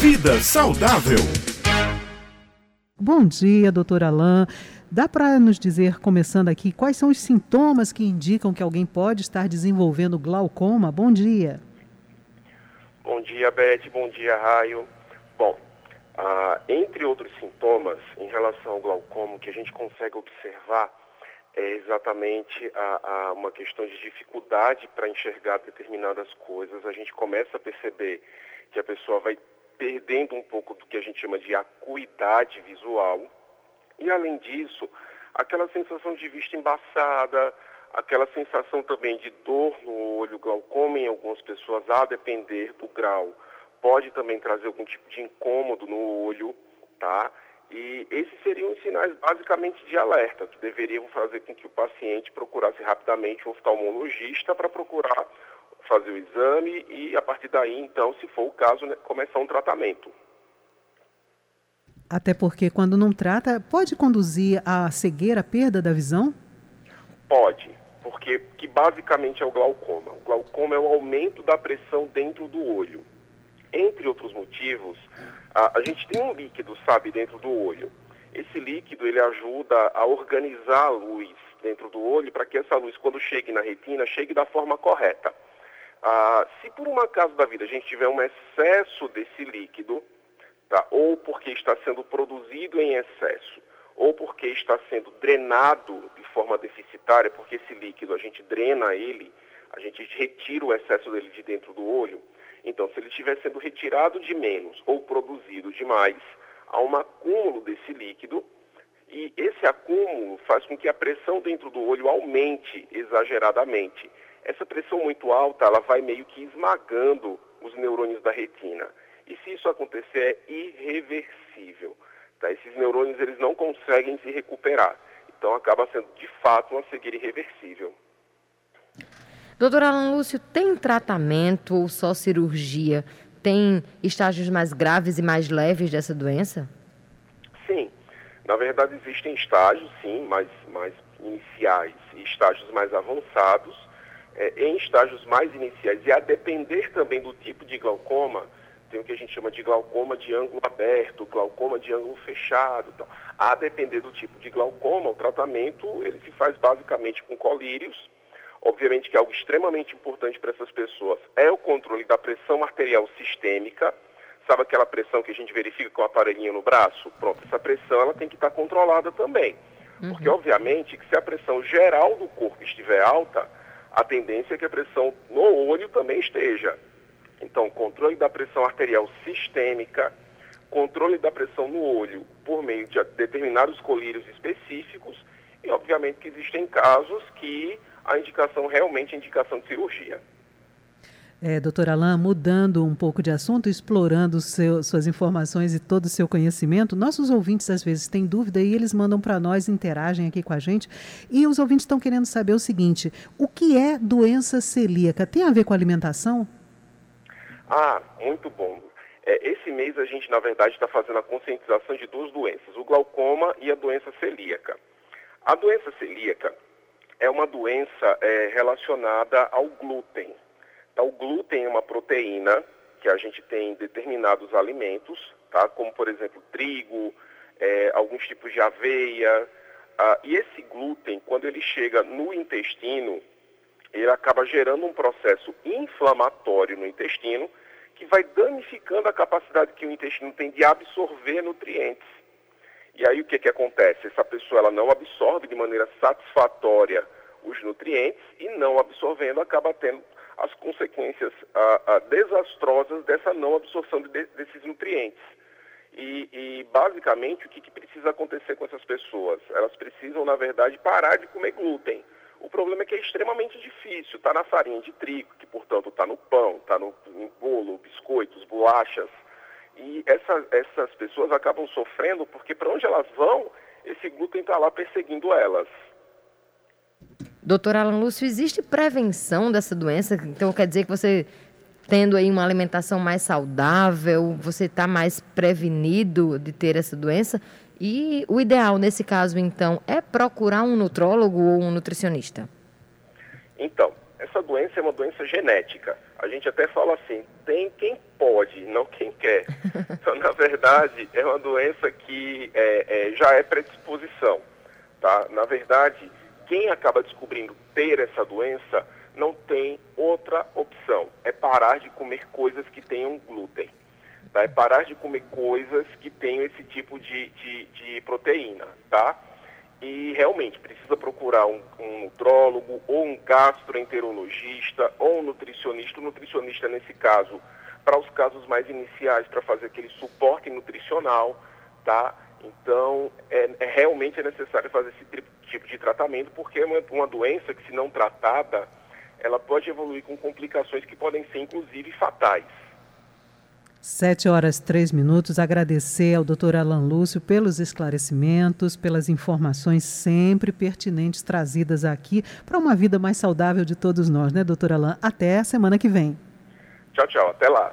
Vida saudável. Bom dia, doutor Alain. Dá para nos dizer, começando aqui, quais são os sintomas que indicam que alguém pode estar desenvolvendo glaucoma? Bom dia. Bom dia, Beth. Bom dia, Raio. Bom, ah, entre outros sintomas em relação ao glaucoma que a gente consegue observar é exatamente a, a uma questão de dificuldade para enxergar determinadas coisas. A gente começa a perceber que a pessoa vai perdendo um pouco do que a gente chama de acuidade visual. E além disso, aquela sensação de vista embaçada, aquela sensação também de dor no olho, glaucoma em algumas pessoas, a depender do grau, pode também trazer algum tipo de incômodo no olho, tá? E esses seriam os sinais basicamente de alerta, que deveriam fazer com que o paciente procurasse rapidamente um oftalmologista para procurar fazer o exame e, a partir daí, então, se for o caso, né, começar um tratamento. Até porque, quando não trata, pode conduzir à cegueira, à perda da visão? Pode, porque que basicamente é o glaucoma. O glaucoma é o aumento da pressão dentro do olho. Entre outros motivos, a, a gente tem um líquido, sabe, dentro do olho. Esse líquido, ele ajuda a organizar a luz dentro do olho para que essa luz, quando chegue na retina, chegue da forma correta. Ah, se por um acaso da vida a gente tiver um excesso desse líquido, tá? ou porque está sendo produzido em excesso, ou porque está sendo drenado de forma deficitária, porque esse líquido a gente drena ele, a gente retira o excesso dele de dentro do olho. Então, se ele estiver sendo retirado de menos ou produzido demais, há um acúmulo desse líquido e esse acúmulo faz com que a pressão dentro do olho aumente exageradamente. Essa pressão muito alta, ela vai meio que esmagando os neurônios da retina. E se isso acontecer, é irreversível. Tá? Esses neurônios eles não conseguem se recuperar. Então acaba sendo de fato uma cegueira irreversível. Doutor Alan Lúcio, tem tratamento ou só cirurgia? Tem estágios mais graves e mais leves dessa doença? Sim. Na verdade, existem estágios, sim, mais, mais iniciais e estágios mais avançados é, em estágios mais iniciais, e a depender também do tipo de glaucoma, tem o que a gente chama de glaucoma de ângulo aberto, glaucoma de ângulo fechado. Então, a depender do tipo de glaucoma, o tratamento ele se faz basicamente com colírios. Obviamente que algo extremamente importante para essas pessoas é o controle da pressão arterial sistêmica. Sabe aquela pressão que a gente verifica com o aparelhinho no braço? Pronto, essa pressão ela tem que estar controlada também. Uhum. Porque, obviamente, que se a pressão geral do corpo estiver alta, a tendência é que a pressão no olho também esteja. Então, controle da pressão arterial sistêmica, controle da pressão no olho por meio de determinados colírios específicos e, obviamente, que existem casos que a indicação realmente é indicação de cirurgia. É, doutor Alain, mudando um pouco de assunto, explorando seu, suas informações e todo o seu conhecimento, nossos ouvintes às vezes têm dúvida e eles mandam para nós, interagem aqui com a gente. E os ouvintes estão querendo saber o seguinte: o que é doença celíaca? Tem a ver com alimentação? Ah, muito bom. É, esse mês a gente, na verdade, está fazendo a conscientização de duas doenças, o glaucoma e a doença celíaca. A doença celíaca é uma doença é, relacionada ao glúten. Então, o glúten é uma proteína que a gente tem em determinados alimentos, tá? como, por exemplo, trigo, é, alguns tipos de aveia. Ah, e esse glúten, quando ele chega no intestino, ele acaba gerando um processo inflamatório no intestino que vai danificando a capacidade que o intestino tem de absorver nutrientes. E aí o que, que acontece? Essa pessoa ela não absorve de maneira satisfatória os nutrientes e não absorvendo acaba tendo as consequências ah, ah, desastrosas dessa não absorção de, desses nutrientes. E, e basicamente, o que, que, precisa acontecer com essas pessoas? Elas precisam, na verdade, parar de comer glúten. O problema é que é extremamente difícil. Está na farinha de trigo, que, portanto, está no pão, está no, bolo, biscoitos, bolachas. E essa, essas pessoas acabam sofrendo porque, para onde elas vão, esse glúten está lá perseguindo elas. Doutor Alan Lúcio, existe prevenção dessa doença? Então quer dizer que você tendo aí uma alimentação mais saudável, você está mais prevenido de ter essa doença? E o ideal nesse caso, então, é procurar um nutrólogo ou um nutricionista? Então, essa doença é uma doença genética. A gente até fala assim, tem quem pode, não quem quer. Então, na verdade, é uma doença que é, é, já é predisposição. Tá? Na verdade, quem acaba descobrindo ter essa doença não tem outra opção. É parar de comer coisas que tenham glúten. Tá? É parar de comer coisas que tenham esse tipo de, de, de proteína. Tá? e realmente precisa procurar um, um nutrólogo ou um gastroenterologista ou um nutricionista, nutricionista nesse caso, para os casos mais iniciais, para fazer aquele suporte nutricional, tá? Então, é, é, realmente é necessário fazer esse tipo de tratamento, porque é uma, uma doença que, se não tratada, ela pode evoluir com complicações que podem ser, inclusive, fatais. Sete horas, três minutos. Agradecer ao doutor Alan Lúcio pelos esclarecimentos, pelas informações sempre pertinentes trazidas aqui para uma vida mais saudável de todos nós, né, doutor Alan? Até a semana que vem. Tchau, tchau. Até lá.